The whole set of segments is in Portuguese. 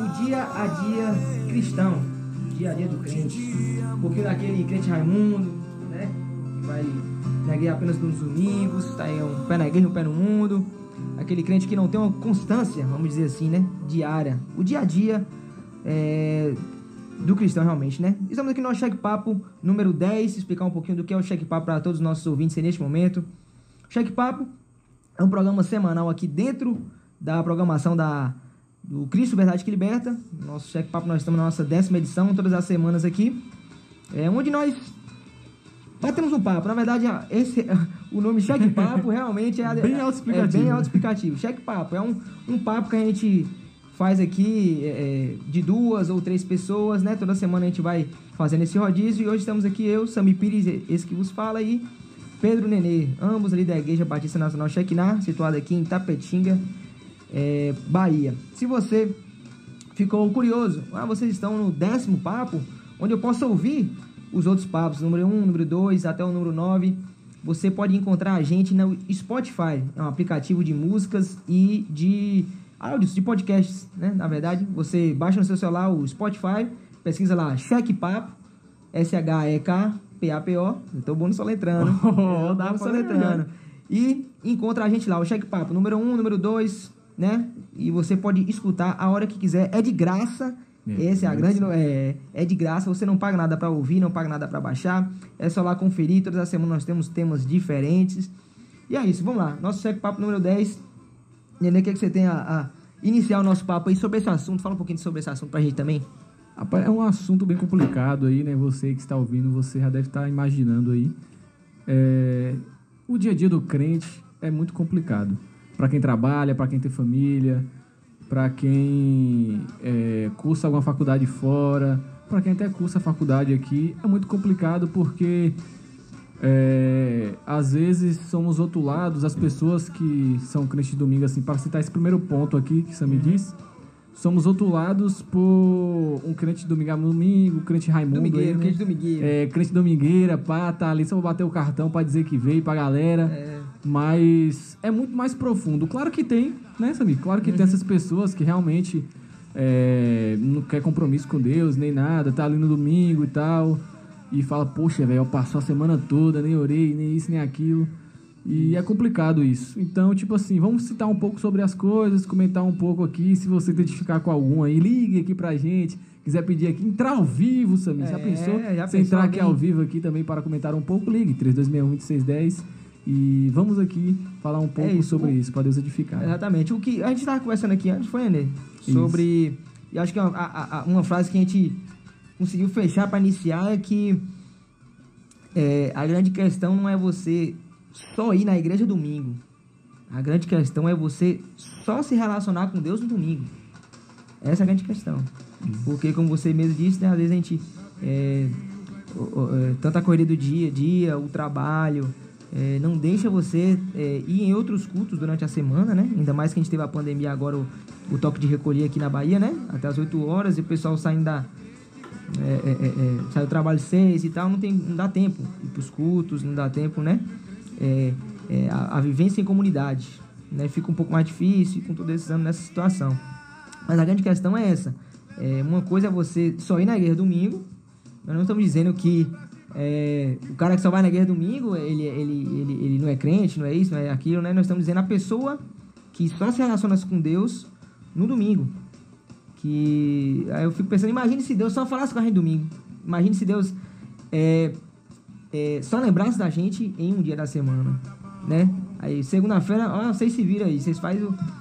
o dia a dia cristão, o dia a dia do crente. Um pouquinho daquele crente Raimundo, né? Que vai na igreja apenas nos domingos, tá aí um pé na igreja, um pé no mundo. Aquele crente que não tem uma constância, vamos dizer assim, né? Diária. O dia a dia é, do cristão, realmente, né? Estamos aqui no Cheque Papo número 10, explicar um pouquinho do que é o Cheque Papo para todos os nossos ouvintes neste momento. Cheque Papo é um programa semanal aqui dentro da programação da, do Cristo Verdade que Liberta. Nosso Cheque Papo, nós estamos na nossa décima edição, todas as semanas aqui. É onde nós batemos um papo. Na verdade, esse, o nome Cheque Papo realmente é bem autoexplicativo. É bem autoexplicativo. Cheque Papo é um, um papo que a gente faz aqui é, de duas ou três pessoas, né? Toda semana a gente vai fazendo esse rodízio. E hoje estamos aqui eu, Sami Pires, esse que vos fala aí. Pedro Nenê, ambos ali da Igreja Batista Nacional Shekinah, situada aqui em Tapetinga, é, Bahia. Se você ficou curioso, ah, vocês estão no décimo papo, onde eu posso ouvir os outros papos, número 1, número 2, até o número 9. Você pode encontrar a gente no Spotify, é um aplicativo de músicas e de áudios, de podcasts, né? Na verdade, você baixa no seu celular o Spotify, pesquisa lá Cheque Papo, S-H-E-K P-A-P-O, então bom soletrando. Oh, dá soletrando. E encontra a gente lá, o Cheque Papo, número 1, um, número 2, né? E você pode escutar a hora que quiser, é de graça. É, Essa é a grande. É, é de graça, você não paga nada para ouvir, não paga nada para baixar. É só lá conferir. Todas as semanas nós temos temas diferentes. E é isso, vamos lá. Nosso Cheque Papo número 10. Nenê, o que, é que você tem a, a, iniciar o nosso papo aí sobre esse assunto? Fala um pouquinho sobre esse assunto pra gente também. Rapaz, é um assunto bem complicado aí, né? Você que está ouvindo, você já deve estar imaginando aí. É... O dia a dia do crente é muito complicado. Para quem trabalha, para quem tem família, para quem é, cursa alguma faculdade fora, para quem até cursa faculdade aqui, é muito complicado porque é, às vezes somos rotulados, as pessoas que são crentes de domingo, assim, para citar esse primeiro ponto aqui que você me disse, somos rotulados por um crente domingo a domingo, crente Raimundo. Domingueiro, aí, né? crente domingueiro. É, crente domingueira, pá, tá ali só vou bater o cartão para dizer que veio pra galera. É. Mas é muito mais profundo. Claro que tem, né, Samir? Claro que Uhum. tem essas pessoas que realmente é, não quer compromisso com Deus, nem nada, tá ali no domingo e tal. E fala, poxa, velho, passou a semana toda, nem orei, nem isso, nem aquilo. E é complicado isso. Então, tipo assim, vamos citar um pouco sobre as coisas, comentar um pouco aqui. Se você identificar com algum aí, ligue aqui pra gente. Quiser pedir aqui, entrar ao vivo, Samir. já É, pensou? já Você pensou entrar aqui alguém? ao vivo aqui também para comentar um pouco, ligue 3261-2610. E vamos aqui falar um pouco É isso. sobre O- isso, para Deus edificar. Exatamente. O que a gente estava conversando aqui antes foi, Nenê, sobre. E acho que é uma, a- a- uma frase que a gente conseguiu fechar para iniciar é que é, a grande questão não é você só ir na igreja domingo. A grande questão é você só se relacionar com Deus no domingo. Essa é a grande questão. Porque, como você mesmo disse, né, às vezes a gente. É, é, tanta correria do dia a dia, o trabalho, é, não deixa você é, ir em outros cultos durante a semana, né? Ainda mais que a gente teve a pandemia agora, o, o toque de recolher aqui na Bahia, né? Até as 8 horas e o pessoal saindo da. É, é, é, é, sai do trabalho 6 e tal, não, tem, não dá tempo ir pros cultos, não dá tempo, né? A, a vivência em comunidade, né? Fica um pouco mais difícil com todos esses anos nessa situação. Mas a grande questão é essa. Uma coisa é você só ir na igreja domingo. Nós não estamos dizendo que é, o cara que só vai na igreja domingo, ele, ele, ele, ele não é crente, não é isso, não é aquilo, né? Nós estamos dizendo a pessoa que só se relaciona com Deus no domingo. Que aí eu fico pensando, imagine se Deus só falasse com a gente domingo. Imagine se Deus é, é, só lembrasse da gente em um dia da semana, né? Aí segunda-feira, ó, vocês se viram aí, vocês fazem o.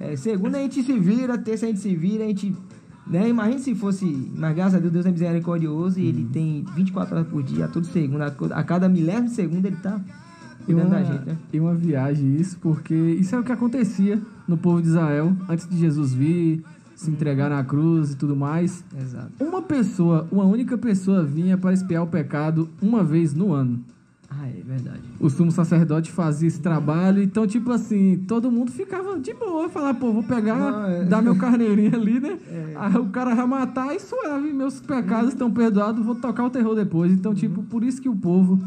É, é, segunda a gente se vira, terça a gente se vira, a gente. Né? Imagina se fosse. Mas graças a Deus, Deus é misericordioso e ele tem 24 horas por dia, a todo segundo, a, cada milésimo de segundo ele tá cuidando uma, da gente, né? e uma viagem isso, porque isso é o que acontecia no povo de Israel antes de Jesus vir, se entregar na cruz e tudo mais. Exato. Uma pessoa, uma única pessoa vinha para expiar o pecado uma vez no ano. Ah, é verdade. O sumo sacerdote fazia esse trabalho, então, tipo assim, todo mundo ficava de boa, falar, pô, vou pegar, Não, é. dar meu carneirinho ali, né? É. Aí o cara vai matar e suave, meus pecados estão perdoados, vou tocar o terror depois. Então, tipo, por isso que o povo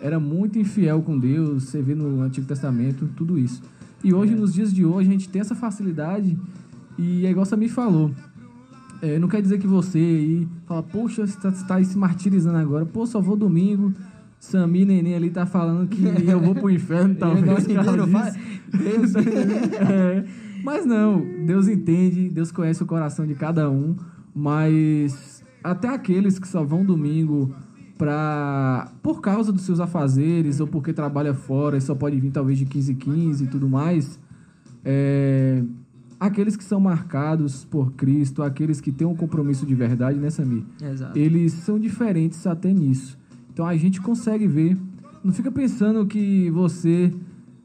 era muito infiel com Deus, você vê no Antigo Testamento, tudo isso. E hoje, nos dias de hoje, a gente tem essa facilidade E é igual você me falou. É, não quer dizer que você aí fala, poxa, você tá, você tá aí se martirizando agora. Pô, só vou domingo. Sami Neném ali tá falando que eu vou pro inferno, talvez. Entendemos, disso. fala- É, mas não, Deus entende, Deus conhece o coração de cada um, mas até aqueles que só vão domingo pra, por causa dos seus afazeres ou porque trabalha fora e só pode vir talvez de 15 em 15 e tudo mais, é, aqueles que são marcados por Cristo, aqueles que têm um compromisso de verdade, né, Samir? Exato. eles são diferentes até nisso. Então a gente consegue ver. Não fica pensando que você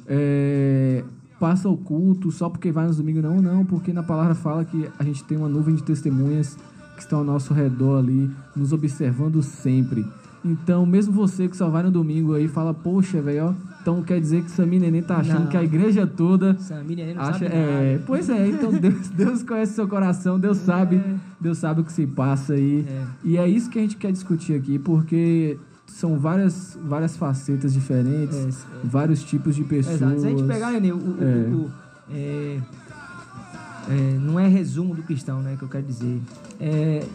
é, passa o culto só porque vai nos domingos, não, não, porque na palavra fala que a gente tem uma nuvem de testemunhas que estão ao nosso redor ali, nos observando sempre. Então, mesmo você que só vai no domingo aí fala, poxa, velho, então quer dizer que Sami Neném tá achando Não. que a igreja toda Sami Neném não Acha, sabe é, nada. pois é, então Deus, Deus conhece seu coração, Deus sabe, Deus sabe o que se passa aí. É. E é isso que a gente quer discutir aqui, porque são várias, várias facetas diferentes, É, vários tipos de pessoas. Exato. Se a gente pegar, Nenê, o, o- É. o- é, é, não é resumo do cristão, né, que eu quero dizer.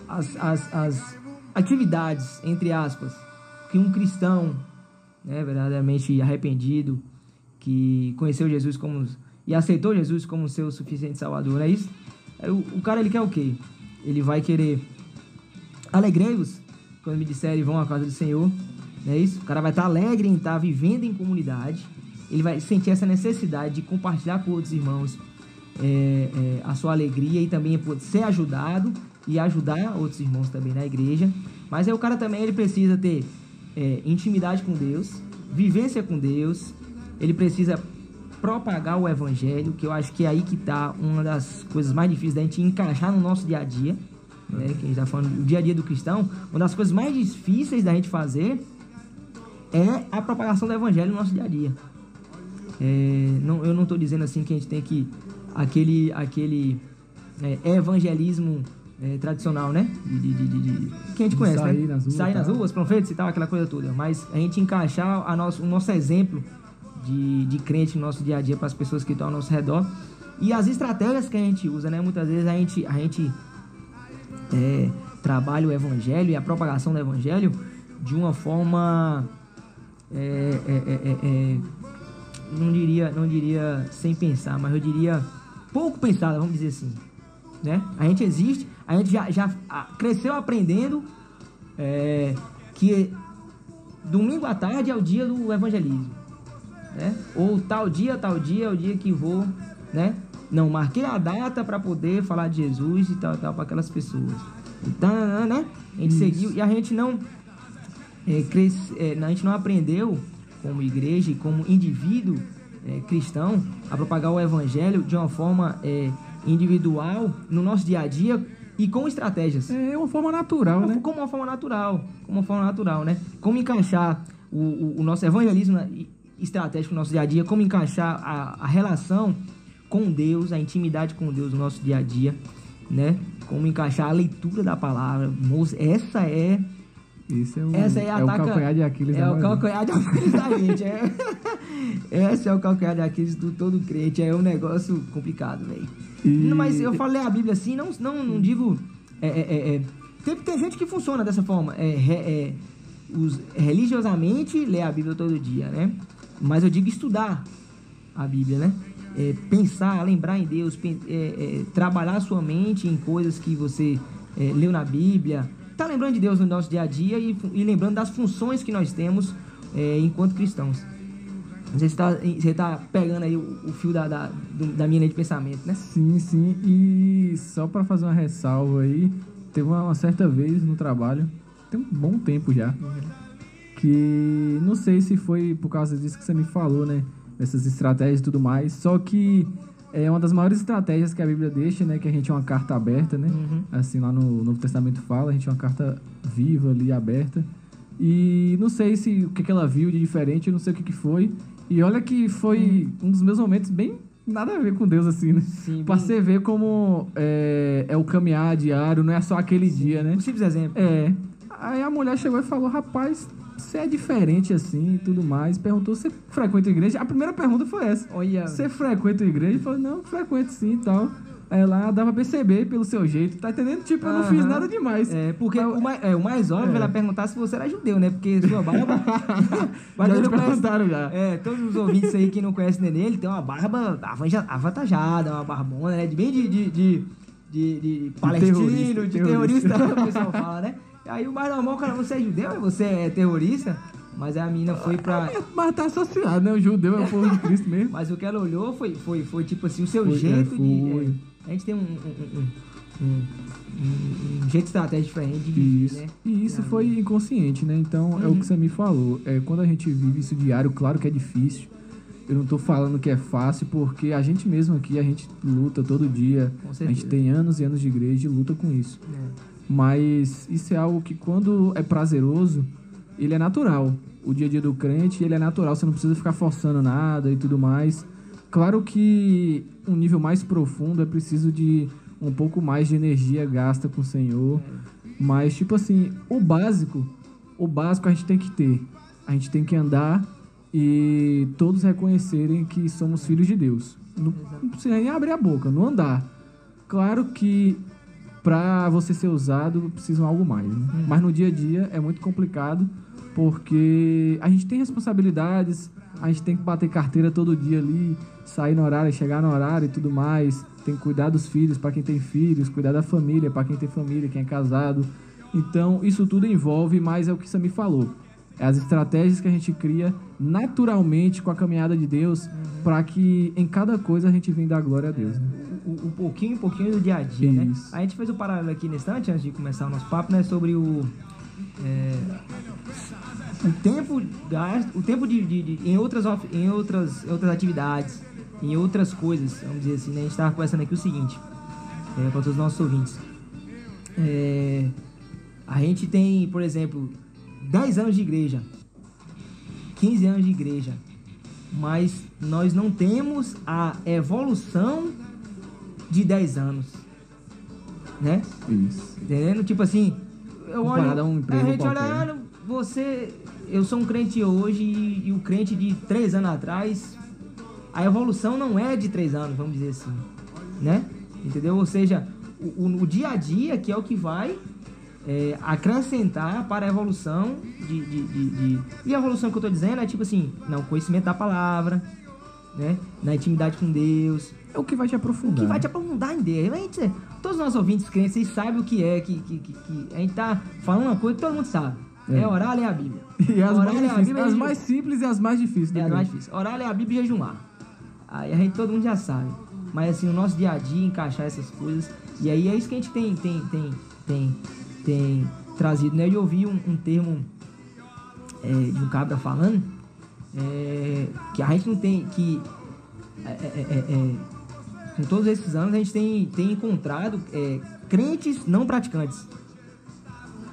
As, as, as atividades, entre aspas, que um cristão, né, verdadeiramente arrependido, que conheceu Jesus como e aceitou Jesus como seu suficiente salvador, não é isso? O, o cara, ele quer o quê? Ele vai querer alegrei-vos quando me disserem vão à casa do Senhor, não é isso? O cara vai estar alegre em estar vivendo em comunidade, ele vai sentir essa necessidade de compartilhar com outros irmãos é, é, a sua alegria e também ser ajudado e ajudar outros irmãos também na igreja. Mas aí o cara também ele precisa ter é, intimidade com Deus, vivência com Deus, ele precisa propagar o evangelho, que eu acho que é aí que está uma das coisas mais difíceis da gente encaixar no nosso dia a dia, né? Que a gente tá falando do dia a dia do cristão, uma das coisas mais difíceis da gente fazer é a propagação do evangelho no nosso dia a dia. É, não, eu não estou dizendo assim que a gente tem que aquele aquele é, evangelismo é, tradicional, né? De, de, de, de- que a gente conhece, sair né? nas ruas sair nas tal. ruas, panfletos e tal, aquela coisa toda. Mas a gente encaixar a nosso, o nosso exemplo de, de crente no nosso dia a dia para as pessoas que estão ao nosso redor e as estratégias que a gente usa, né? Muitas vezes a gente a gente é, trabalha o evangelho e a propagação do evangelho de uma forma é, é, é, é, é, não diria não diria sem pensar mas eu diria pouco pensada vamos dizer assim né a gente existe a gente já, já cresceu aprendendo que domingo à tarde é o dia do evangelismo né? Ou tal dia, tal dia é o dia que vou, né? Não, marquei a data para poder falar de Jesus e tal, tal, para aquelas pessoas. Então, né? A gente seguiu e a gente não, é, cresce, é, a gente não aprendeu como igreja e como indivíduo é, cristão a propagar o evangelho de uma forma é, individual no nosso dia a dia e com estratégias. É uma forma natural, Como, né? como uma forma natural. Como uma forma natural, né? Como encaixar o, o, o nosso evangelismo estratégico no nosso dia a dia, como encaixar a, a relação com Deus, a intimidade com Deus no nosso dia a dia, né? Como encaixar a leitura da palavra. Moça, essa é. Esse é o, Essa é é o ataca- calcanhar de Aquiles. É da o calcanhar de Aquiles da gente. É. Esse é o calcanhar de Aquiles do todo crente. É um negócio complicado, velho. E- Mas eu falei a Bíblia assim, não, não, não digo. É, é, é, é, tem, tem gente que funciona dessa forma. É, é, os, religiosamente lê a Bíblia todo dia, né? Mas eu digo estudar a Bíblia, né? É, pensar, lembrar em Deus, é, é, trabalhar a sua mente em coisas que você é, leu na Bíblia. Tá lembrando de Deus no nosso dia a dia e, e lembrando das funções que nós temos é, enquanto cristãos. Não sei se tá, você tá pegando aí o, o fio da, da, da minha linha de pensamento, né? Sim, sim. E só pra fazer uma ressalva aí, teve uma, uma certa vez no trabalho, tem um bom tempo já, que não sei se foi por causa disso que você me falou, né? Dessas estratégias e tudo mais. Só que é uma das maiores estratégias que a Bíblia deixa, né? Que a gente é uma carta aberta, né? Uhum. Assim lá no Novo Testamento fala, a gente é uma carta viva ali, aberta. E não sei se o que, que ela viu de diferente, eu não sei o que, que foi. E olha que foi um dos meus momentos bem nada a ver com Deus, assim, né? Sim, Pra bem- você ver como é, é o caminhar diário, não é só aquele dia, né? Um simples exemplo. É. Aí a mulher chegou e falou, rapaz, você é diferente assim e tudo mais. Perguntou, você frequenta a igreja? A primeira pergunta foi essa. Olha. Você frequenta a igreja? Ele falou, não, frequento sim e tal. É, lá dá pra perceber pelo seu jeito, tá entendendo? Tipo, eu não fiz Aham. nada demais. É, porque Mas- o mais, é, o mais óbvio É. era perguntar se você era judeu, né? Porque sua barba. Mas Já ele conhece- perguntaram já. É, todos os ouvintes aí que não conhecem o Nenê, ele tem uma barba avanja- avantajada, uma barbona, né? De bem de, de, de, de, de palestino, terrorista, de terrorista. terrorista, o pessoal fala, né? Aí o mais normal, cara, você é judeu, você é terrorista, mas a menina foi pra. Mas tá associado, né? O judeu é o povo de Cristo mesmo. Mas o que ela olhou foi, foi, foi tipo assim, o seu Foi, jeito é, de. é, a gente tem um, um, um, um, jeito estratégico diferente de viver, Isso. né? E isso Ah, foi inconsciente, né? Então é o Uhum. que você me falou. É, quando a gente vive isso diário, claro que é difícil. Eu não tô falando que é fácil, porque a gente mesmo aqui, a gente luta todo dia. Com A gente tem anos e anos de igreja e luta com isso. É. Mas isso é algo que quando é prazeroso, ele é natural. O dia a dia do crente, ele é natural, você não precisa ficar forçando nada e tudo mais. Claro que um nível mais profundo é preciso de um pouco mais de energia gasta com o Senhor. Mas, tipo assim, o básico, o básico a gente tem que ter. A gente tem que andar e todos reconhecerem que somos filhos de Deus. Não, não precisa nem abrir a boca, não andar. Claro que para você ser usado precisam algo mais, né? Mas no dia a dia é muito complicado porque a gente tem responsabilidades, a gente tem que bater carteira todo dia ali, sair no horário, chegar no horário e tudo mais. Tem que cuidar dos filhos para quem tem filhos, cuidar da família para quem tem família, quem é casado. Então isso tudo envolve, mas é o que você me falou. É as estratégias que a gente cria naturalmente com a caminhada de Deus para que em cada coisa a gente venha dar glória a Deus. Né? o, o pouquinho, pouquinho do dia a dia, né? Isso. A gente fez o paralelo aqui nesse instante, antes de começar o nosso papo, né? Sobre o. é, o tempo gasto, o tempo de, de- de- em, outras, em, outras, em outras atividades, em outras coisas, vamos dizer assim, né? A gente estava conversando aqui o seguinte, é, para todos os nossos ouvintes. É, a gente tem, por exemplo, 10 anos de igreja, 15 anos de igreja, mas nós não temos a evolução de 10 anos, né? Isso. Entendendo? Tipo assim, eu olho, um a gente qualquer. olha, você, eu sou um crente hoje e, e o crente de 3 anos atrás, a evolução não é de 3 anos, vamos dizer assim, né? Entendeu? Ou seja, o, o- o dia a dia que é o que vai é, acrescentar para a evolução de, de, de, de- E a evolução que eu tô dizendo é tipo assim, não, conhecimento da palavra, né? Na intimidade com Deus, É o que vai te aprofundar. que vai te aprofundar em Deus. Gente, todos os nossos ouvintes crentes, vocês sabem o que é, que, que, que, que a gente tá falando uma coisa que todo mundo sabe. É, É. orar, ler a Bíblia. E as, Orar, mais, a difíceis, Bíblia as e- mais simples e as mais difíceis. É, é crente. difícil. Orar, ler a Bíblia e jejuar. Aí a gente, todo mundo já sabe. Mas assim, o nosso dia a dia, encaixar essas coisas. E aí é isso que a gente tem, tem, tem, tem, tem trazido, né? Eu ouvi um, um termo é, de um cabra falando é, que a gente não tem, que é, é, é, é, com todos esses anos a gente tem, tem encontrado crentes não praticantes.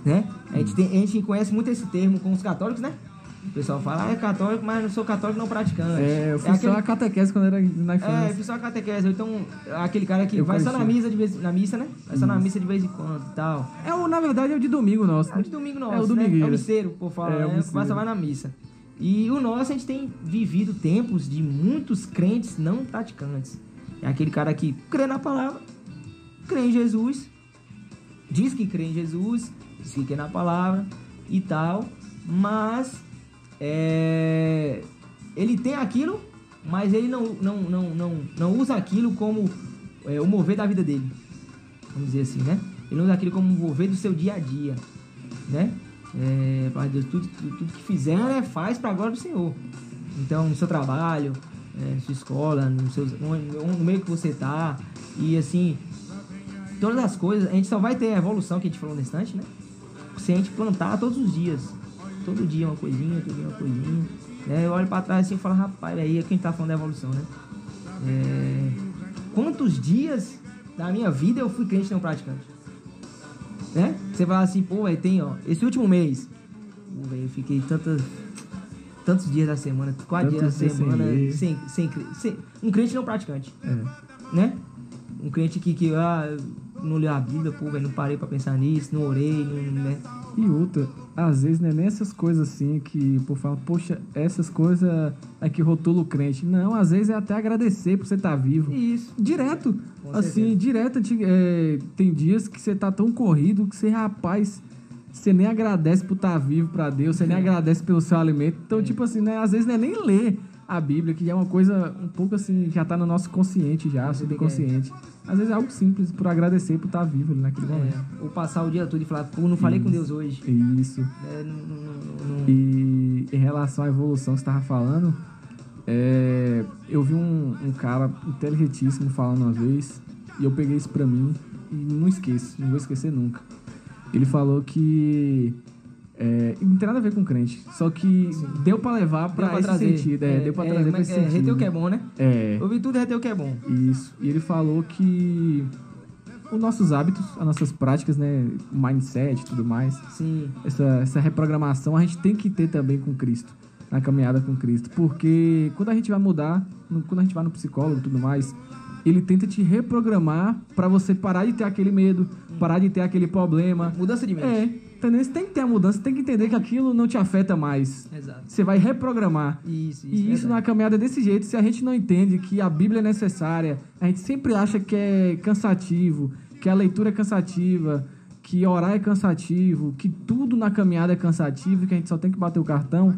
Né? A, gente tem, a gente conhece muito esse termo com os católicos, né? O pessoal fala, ah, é católico, mas não sou católico não praticante. É, eu fiz aquele- só a catequese quando era na é, infância. fiz só a catequese. Então, aquele cara que Eu vai só na conheci. missa de vez na missa, né? Vai só na missa de vez em quando e tal. É, o, na verdade, é o de domingo nosso. É o de domingo nosso, É o né? domingueiro. É o misseiro, por falar, É, o né? misseiro. Passa vai na missa. E o nosso, a gente tem vivido tempos de muitos crentes não praticantes. É aquele cara que crê na palavra, crê em Jesus, diz que crê em Jesus, diz que crê na palavra e tal, mas é, ele tem aquilo, mas ele não, não, não, não, não usa aquilo como é, o mover da vida dele. Vamos dizer assim, né? Ele não usa aquilo como o mover do seu dia a dia, né? É, de Deus, tudo, tudo, tudo que fizer, né, faz para a glória do Senhor. Então, no seu trabalho, é, na sua escola, no, no, no meio que você tá, e assim, todas as coisas, a gente só vai ter a evolução que a gente falou nesse instante, né? Se a gente plantar todos os dias. Todo dia uma coisinha, todo dia uma coisinha. Né? Eu olho pra trás assim e falo, rapaz, aí é quem tá falando da evolução, né? É, Quantos dias da minha vida eu fui crente não praticante? Né? Você fala assim, pô, velho, tem, ó, esse último mês. Pô, velho, eu fiquei tantas, tantos dias da semana, quatro Tantos dias da sem semana sem, sem, sem- um crente não praticante É. né? Um crente que, que ah, não leu a Bíblia, pô, velho, não parei pra pensar nisso, não orei, não, né? E outra, às vezes não é nessas coisas assim que o povo fala, poxa, essas coisas é que rotula o crente. Não, às vezes é até agradecer por você estar vivo. Isso. Direto. Com assim, certeza. direto. é, tem dias que você tá tão corrido que você, rapaz, você nem agradece por estar vivo pra Deus, você nem agradece pelo seu alimento. Então, tipo assim, né, às vezes não é nem ler a Bíblia, que já é uma coisa um pouco assim, já tá no nosso consciente já, subconsciente. Às vezes é algo simples, por agradecer por estar vivo ali naquele momento. É, ou passar o dia todo e falar, pô, não falei com Deus hoje. Isso. É, não, não- não- E em relação à evolução que você estava falando, é, eu vi um, um cara inteligentíssimo falando uma vez, e eu peguei isso pra mim e não esqueço, não vou esquecer nunca. Ele falou que. É, não tem nada a ver com crente, só que deu pra levar Deu pra pra esse trazer. sentido. É, deu pra trazer como pra é esse é? sentido. Reter o que é bom, né? É, Ouvir tudo e reter o que é bom. isso. E ele falou que os nossos hábitos, as nossas práticas, né, mindset e tudo mais, Sim. essa, essa reprogramação a gente tem que ter também com Cristo, na caminhada com Cristo. Porque quando a gente vai mudar, no- quando a gente vai no psicólogo e tudo mais, ele tenta te reprogramar pra você parar de ter aquele medo, parar de ter aquele problema. Mudança de mente. É, entendeu? Você tem que ter a mudança, você tem que entender que aquilo não te afeta mais. Exato. Você vai reprogramar. Isso, isso. E isso na caminhada é desse jeito, se a gente não entende que a Bíblia é necessária, a gente sempre acha que é cansativo, que a leitura é cansativa, que orar é cansativo, que tudo na caminhada é cansativo, que a gente só tem que bater o cartão,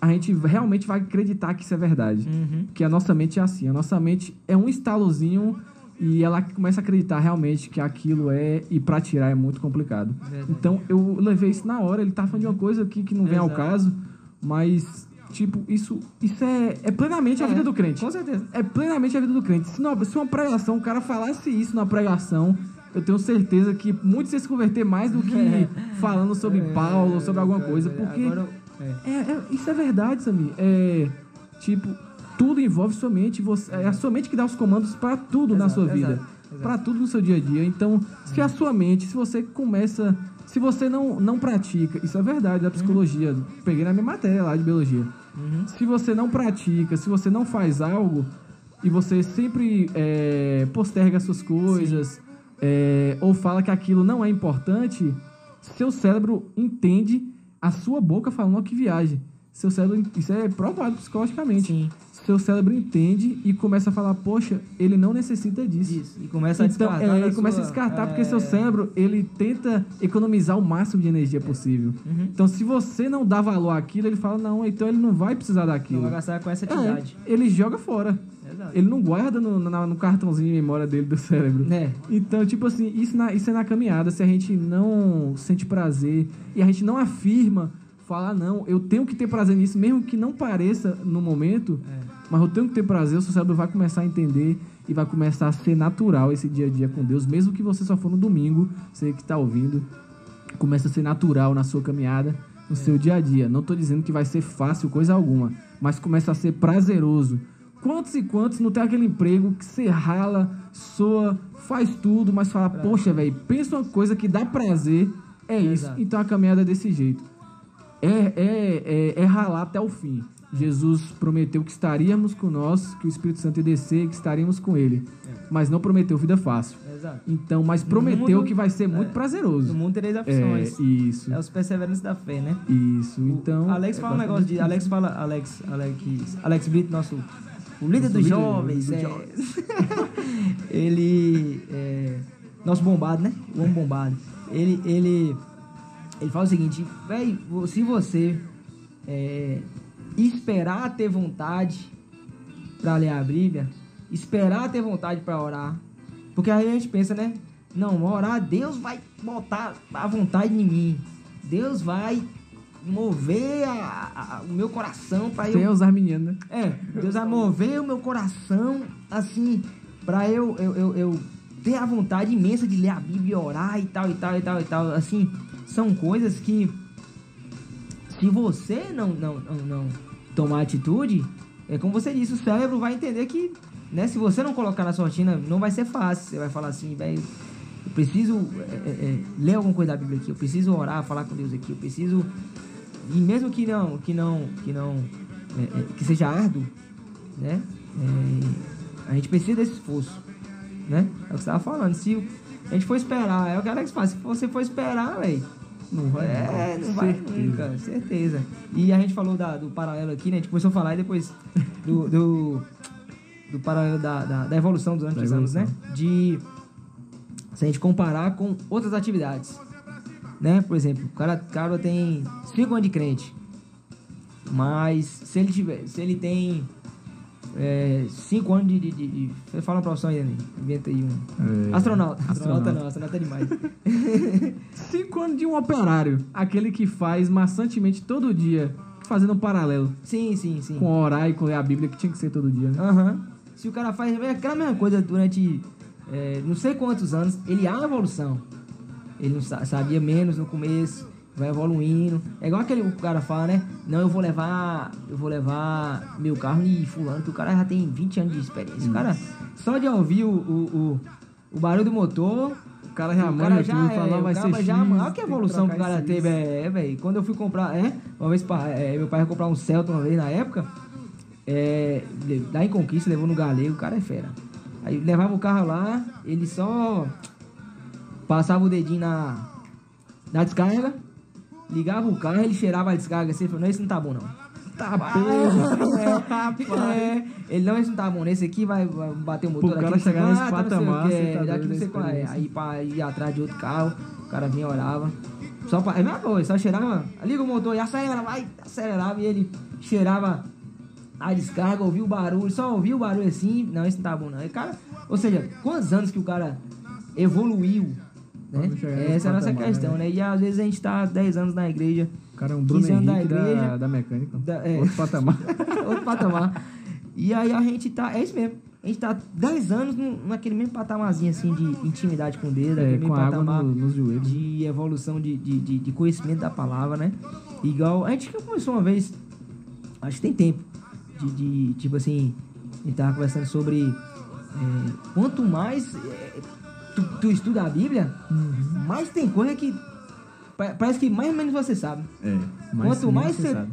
a gente realmente vai acreditar que isso é verdade. Uhum. Que a nossa mente é assim, a nossa mente é um estalozinho e ela começa a acreditar realmente que aquilo é e pra tirar é muito complicado. Verdade. Então eu levei isso na hora, ele tá falando de uma coisa aqui que não vem ao Exato. caso, mas tipo, isso isso é, é plenamente a É, vida do crente. Com certeza. É plenamente a vida do crente. Se, não, se uma pregação, o cara falasse isso na pregação, eu tenho certeza que muitos iam se converter mais do que falando sobre Paulo ou sobre alguma coisa, porque É, Agora, eu- é. é, é- isso é verdade, Samir. É, tipo, tudo envolve sua mente. Você, é a sua mente que dá os comandos pra tudo na Exato, sua vida. Pra tudo no seu dia a dia. Então, se a sua mente, se você começa... Se você não, não pratica... Isso é verdade da psicologia. Peguei na minha matéria lá de biologia. Uhum. Se você não pratica, se você não faz algo... E você sempre é, posterga suas coisas... é, ou fala que aquilo não é importante... Seu cérebro entende a sua boca falando que viagem. Seu cérebro, isso é provado psicologicamente. Sim. Seu cérebro entende e começa a falar, poxa, ele não necessita disso. Isso. E começa a Então, descartar. é, ele começa a descartar porque é, seu cérebro ele tenta economizar o máximo de energia possível. Uhum. Então, se você não dá valor àquilo, ele fala não, então ele não vai precisar Não daquilo. vai gastar com essa É, atividade. ele joga fora. Exato. Ele não guarda no, na- no cartãozinho de memória dele do cérebro. É. Então, tipo assim, isso, na- isso é na caminhada. Se a gente não sente prazer e a gente não afirma, falar, não, eu tenho que ter prazer nisso, mesmo que não pareça no momento, É. mas eu tenho que ter prazer, o seu cérebro vai começar a entender e vai começar a ser natural esse dia a dia com Deus, mesmo que você só for no domingo, você que está ouvindo, começa a ser natural na sua caminhada, no seu dia a dia. Não estou dizendo que vai ser fácil coisa alguma, mas começa a ser prazeroso. Quantos e quantos não tem aquele emprego que você rala, soa, faz tudo, mas fala, poxa, velho, pensa uma coisa que dá prazer, é isso. Então a caminhada é desse jeito. É, é, é, é ralar até o fim. Jesus prometeu que estaríamos com nós, que o Espírito Santo ia descer, que estaríamos com ele. Mas não prometeu vida fácil. Exato. Então, mas prometeu mundo- que vai ser muito é, prazeroso. No mundo tereis É, aflições. isso. É, os perseverantes da fé, né? Isso. Então. O Alex é fala um negócio de. Alex fala. Alex. Alex. Alex Brito, nosso. O líder Nosso dos líder jovens. dos é. jovens. ele. É, nosso bombado, né? O homem bombado. Ele. Ele. Ele fala o seguinte, véi, se você é, esperar ter vontade pra ler a Bíblia, esperar ter vontade pra orar, porque aí a gente pensa, né? Não, orar, Deus vai botar a vontade em mim. Deus vai mover a- a- o meu coração pra eu Sem os arminianos, né? é, Deus vai mover o meu coração, assim, pra eu, eu, eu, eu ter a vontade imensa de ler a Bíblia e orar e tal, e tal, e tal, e tal. Assim, são coisas que, se você não, não, não, não tomar atitude, é como você disse, o cérebro vai entender que, né, se você não colocar na sua rotina, não vai ser fácil. Você vai falar assim, velho, eu preciso é, é, é, ler alguma coisa da Bíblia aqui, eu preciso orar, falar com Deus aqui, eu preciso e mesmo que não que não que não é, é, que seja árduo né é, a gente precisa desse esforço né é o que você estava falando se A gente foi esperar. É o que fala, se você for esperar, velho. Não vai. É, não. vai Certeza. nunca, certeza. E a gente falou da- do paralelo aqui, né? A gente começou a falar e depois do, do, do paralelo da, da, da evolução durante Da os anos, né? De se a gente comparar com outras atividades. Né? Por exemplo, o cara, o cara tem 5 anos de crente. Mas se ele tiver, se ele tem 5 anos de, de, de, de- fala uma profissão aí, né? Inventa aí um. É, Astronauta. Astronauta astronauta. não, astronauta é demais. Cinco anos de um operário. Aquele que faz maçantemente todo dia, fazendo um paralelo sim, sim, sim. com orar e com ler a Bíblia, que tinha que ser todo dia, né? Aham. Se o cara faz é aquela mesma coisa durante é, não sei quantos anos, ele há evolução. Ele não sa- sabia menos no começo, vai evoluindo. É igual aquele o cara fala, né? Não, eu vou levar, eu vou levar meu carro e fulano, que o cara já tem 20 anos de experiência. O cara, só de ouvir o, o, o, o barulho do motor, O cara já manda tudo, já, fala, é, vai o cara ser já, X, olha que evolução que o cara teve, é, velho. Quando eu fui comprar, é, uma vez, é, meu pai ia comprar um Celta uma vez na época, é, lá em Conquista, levou no Galego, o cara é fera. Aí levava o carro lá, ele só passava o dedinho na, na descarga, ligava o carro, ele cheirava a descarga assim, falou, não, esse não tá bom não. Tá bem. É, ele não, esse não tá bom, nesse aqui vai, vai bater o motor Pro aqui, cara chegar nesse tá, patamar, você tá é. experiência. Aí pra ir atrás de outro carro, o cara vinha e orava. Só pra, é a mesma coisa, só cheirava, liga o motor e acelera, vai, acelerava e ele cheirava a descarga, ouvia o barulho, só ouvia o barulho assim, não, esse não tá bom não. E, cara, ou seja, quantos anos que o cara evoluiu, né? Essa é a nossa patamar, questão, né? né? E às vezes a gente tá 10 anos na igreja, O cara é um Bruno 15 anos da Henrique da, igreja. da mecânica. Da- é. Outro patamar. outro patamar. E aí a gente tá, é isso mesmo. A gente tá 10 anos naquele mesmo patamarzinho assim de intimidade com Deus, É, com patamar no- nos joelhos. de evolução de, de, de, de conhecimento da palavra, né? Igual, a gente que começou uma vez, acho que tem tempo, de, de tipo assim, a gente tava conversando sobre é, quanto mais é, tu, tu estuda a Bíblia, Uhum. mais tem coisa que pa- parece que mais ou menos você sabe. É. Quanto sim, mais você você, sabe.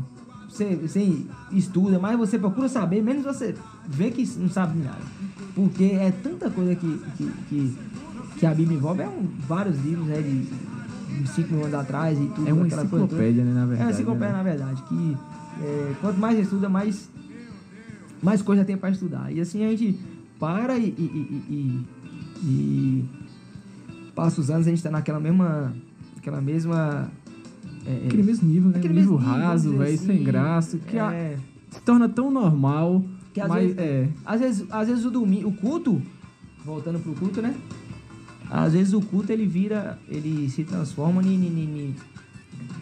você, estuda, mais você procura saber, menos você vê que não sabe nada. Porque é tanta coisa que, que, que, que a Bíblia envolve. É um, vários livros né, de, de 5 mil anos atrás e tudo. É uma aquela coisa toda. enciclopédia, né, na É verdade. uma enciclopédia, né? na verdade. Que é, quanto mais estuda, mais, mais coisa tem para estudar. E assim a gente para e, e, e, e- e passa os anos, a gente tá naquela mesma. Aquela mesma. é, Aquele mesmo nível, né? Aquele nível raso, velho, dizer sem assim. graça, que a- é, se torna tão normal. Que às mas vezes- é. Às vezes, às vezes o domingo, o culto, voltando pro culto, né? Às vezes o culto ele vira, ele se transforma ni, ni, ni, ni-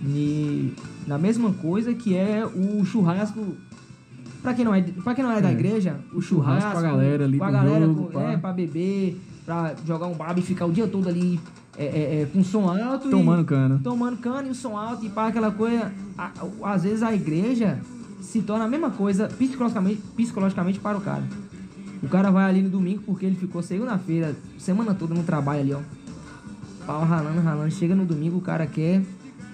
ni- na mesma coisa que é o churrasco. Pra quem não é, pra quem não é, da É. igreja, o churrasco churrasco. com a galera ali com a galera, jogo, com- é, pra beber, pra jogar um barba e ficar o dia todo ali é, é, é, com som alto. e- Tomando cana. tomando cana e o som alto e pá, aquela coisa. A- às vezes a igreja se torna a mesma coisa psicologicamente, psicologicamente para o cara. O cara vai ali no domingo porque ele ficou segunda-feira, semana toda no trabalho ali, ó. Pau ralando, ralando. Chega no domingo, o cara quer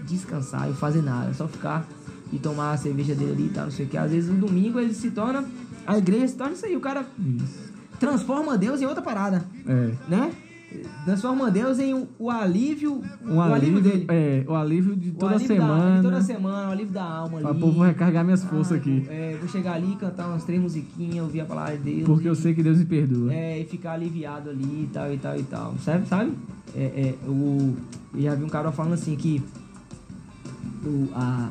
descansar e fazer nada, só ficar e tomar a cerveja dele ali e tal, não sei o que. Às vezes no domingo ele se torna. A igreja se torna isso aí, o cara Isso. Transforma Deus em outra parada, É. né? Transforma Deus em o, alívio, Um o alívio, alívio dele. É, o alívio de toda alívio da- semana. de toda semana, o alívio da alma Pra ali. pô, vou recarregar minhas forças Ah, aqui. vou- É, vou chegar ali, cantar umas três musiquinhas, ouvir a palavra de Deus. Porque e, eu sei que Deus me perdoa. É, e ficar aliviado ali e tal e tal e tal. Sabe? sabe? É, é, o, eu já vi um cara falando assim que o, a,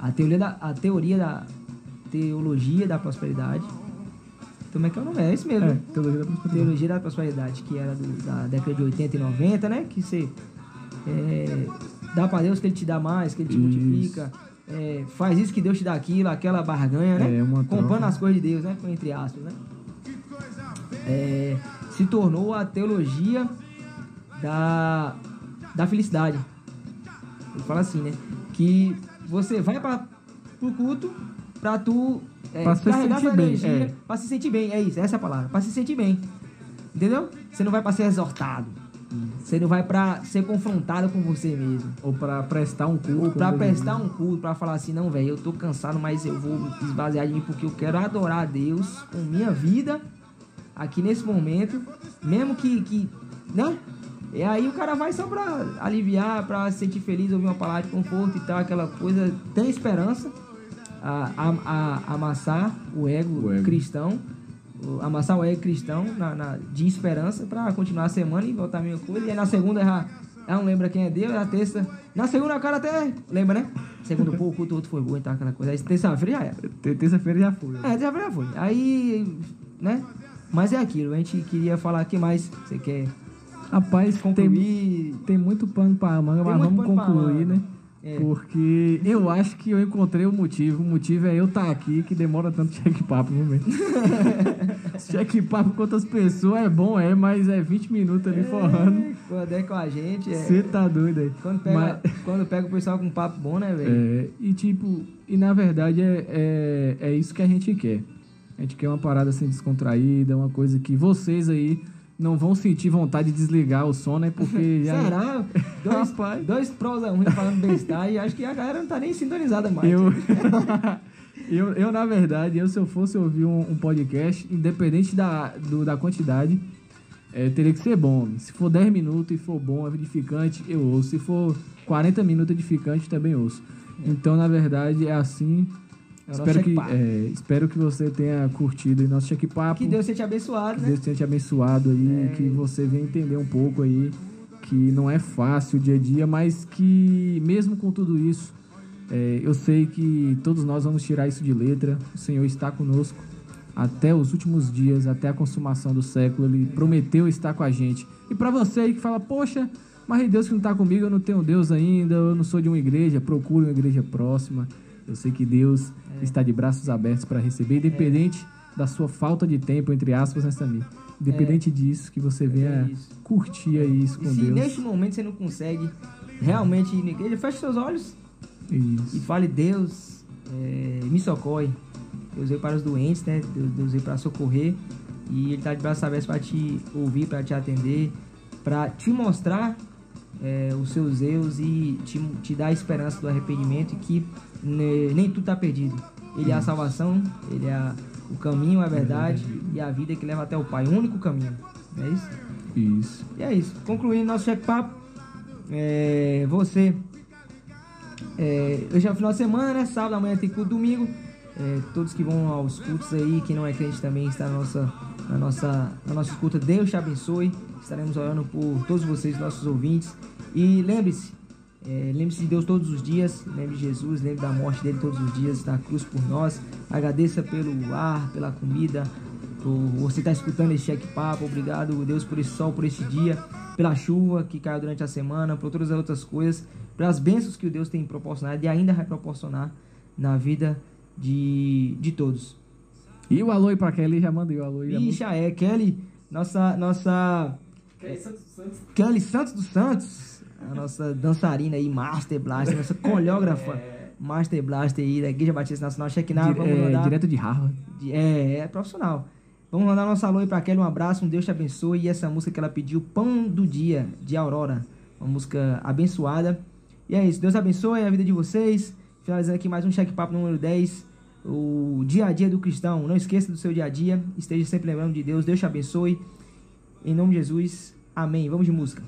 a, a, teoria da, a teoria da teologia da prosperidade. Como é que é o nome? É isso mesmo. É, teologia da prosperidade. Teologia da prosperidade, que era do- da década de 80 e 90, né? Que você é, dá pra Deus que Ele te dá mais, que Ele te Isso. multiplica. é, faz isso que Deus te dá aquilo, aquela barganha, né? É, uma Comprando as coisas de Deus, né? Entre aspas, né? É, se tornou a teologia da, da felicidade. Ele fala assim, né? Que você vai para o culto pra tu é, Pra se carregar sentir sua bem, energia, é. pra se sentir bem. É isso, essa é a palavra. Pra se sentir bem. Entendeu? Você não vai pra ser exortado. Você não vai pra ser confrontado com você mesmo. Ou pra prestar um culto. Ou pra como prestar Deus um culto, pra falar assim, não, velho, eu tô cansado, mas eu vou esvaziar de mim porque eu quero adorar a Deus com minha vida aqui nesse momento. Mesmo que, que né? E aí o cara vai só pra aliviar, pra se sentir feliz, ouvir uma palavra de conforto e tal, aquela coisa, tem esperança, a, a, a- amassar o ego, O ego. cristão, o- amassar o ego cristão na, na- de esperança pra continuar a semana e voltar a mesma coisa. E aí na segunda já, já não lembra quem é Deus, na terça. Na segunda o cara até lembra, né? Segundo, pô, o culto outro foi bom e tal, aquela coisa. Aí terça-feira já era. Terça-feira já foi. É, já já foi. Aí, né? Mas é aquilo, a gente queria falar aqui mais. Você quer Rapaz, tem, concluir? tem muito pano pra manga, Tem mas vamos concluir, né? É. Porque eu acho que eu encontrei o motivo. O motivo é eu estar aqui, que demora tanto cheque-papo, no momento. cheque-papo com outras pessoas é bom, é, mas é 20 minutos ali forrando. É, Quando é com a gente, é. Você tá doido aí. Quando pega, Mas- quando pega o pessoal com papo bom, né, velho? É, e tipo, e na verdade é, é, é isso que a gente quer. A gente quer uma parada assim descontraída, uma coisa que vocês aí não vão sentir vontade de desligar o som, né? Porque já. Será? Dois, Rapaz. dois prosa ruins falando besteira e acho que a galera não tá nem sintonizada mais. Eu, eu, eu, na verdade, eu, se eu fosse ouvir um, um podcast, independente da, do- da quantidade, é, teria que ser bom. Se for 10 minutos e for bom, edificante, eu ouço. Se for 40 minutos edificante, também ouço. Então, na verdade, é assim. É espero, que, é, espero que você tenha curtido o nosso check-papo. Que Deus tenha te abençoado, Que né? Deus tenha te abençoado aí, É. que você venha entender um pouco aí que não é fácil o dia a dia, mas que mesmo com tudo isso, é, eu sei que todos nós vamos tirar isso de letra. O Senhor está conosco até os últimos dias, até a consumação do século. Ele prometeu estar com a gente. E para você aí que fala, poxa, mas Deus que não está comigo, eu não tenho Deus ainda, eu não sou de uma igreja, procure uma igreja próxima. Eu sei que Deus É. está de braços abertos para receber, independente da sua falta de tempo, entre aspas, nessa minha. Independente disso, que você venha É curtir aí isso E com se Deus. neste momento você não consegue realmente ir na igreja, feche seus olhos e Isso. fale, Deus, é, me socorre. Deus veio para os doentes, né? Deus, Deus veio para socorrer. E Ele está de braços abertos para te ouvir, para te atender, para te mostrar é, os seus erros e te, te dar a esperança do arrependimento e que ne- nem tudo está perdido. Ele é a salvação, Ele é a- o caminho, a verdade e a vida que leva até o Pai. O único caminho. É isso? Isso. E é isso. Concluindo nosso check-papo, é, você. É, hoje é o final de semana, né? Sábado, amanhã tem culto domingo. É, todos que vão aos cultos aí, quem não é crente também está na nossa, na nossa, na nossa escuta. Deus te abençoe. Estaremos orando por todos vocês, nossos ouvintes. E lembre-se, é, lembre-se de Deus todos os dias. Lembre de Jesus, lembre da morte dele todos os dias, da cruz por nós. Agradeça pelo ar, pela comida, por você estar escutando esse cheque-papo. Obrigado, Deus, por esse sol, por esse dia, pela chuva que caiu durante a semana, por todas as outras coisas, pelas bênçãos que o Deus tem proporcionado e ainda vai proporcionar na vida de, de todos. E o alô aí pra Kelly, já mandei o alô aí. E já é, Kelly, nossa, nossa Kelly Santos dos Santos, a nossa dançarina aí, Master Blaster, nossa coreógrafa Master Blaster aí da Igreja Batista Nacional Shekinah. Dire- Vamos é, mandar. direto de Harvard. É, é profissional. Vamos mandar nosso alô aí pra Kelly, um abraço, um Deus te abençoe. E essa música que ela pediu, Pão do Dia, de Aurora. Uma música abençoada. E é isso, Deus abençoe a vida de vocês. Finalizando aqui mais um Cheque Papo número 10. O dia a dia do cristão. Não esqueça do seu dia a dia. Esteja sempre lembrando de Deus. Deus te abençoe. Em nome de Jesus. Amém. Vamos de música.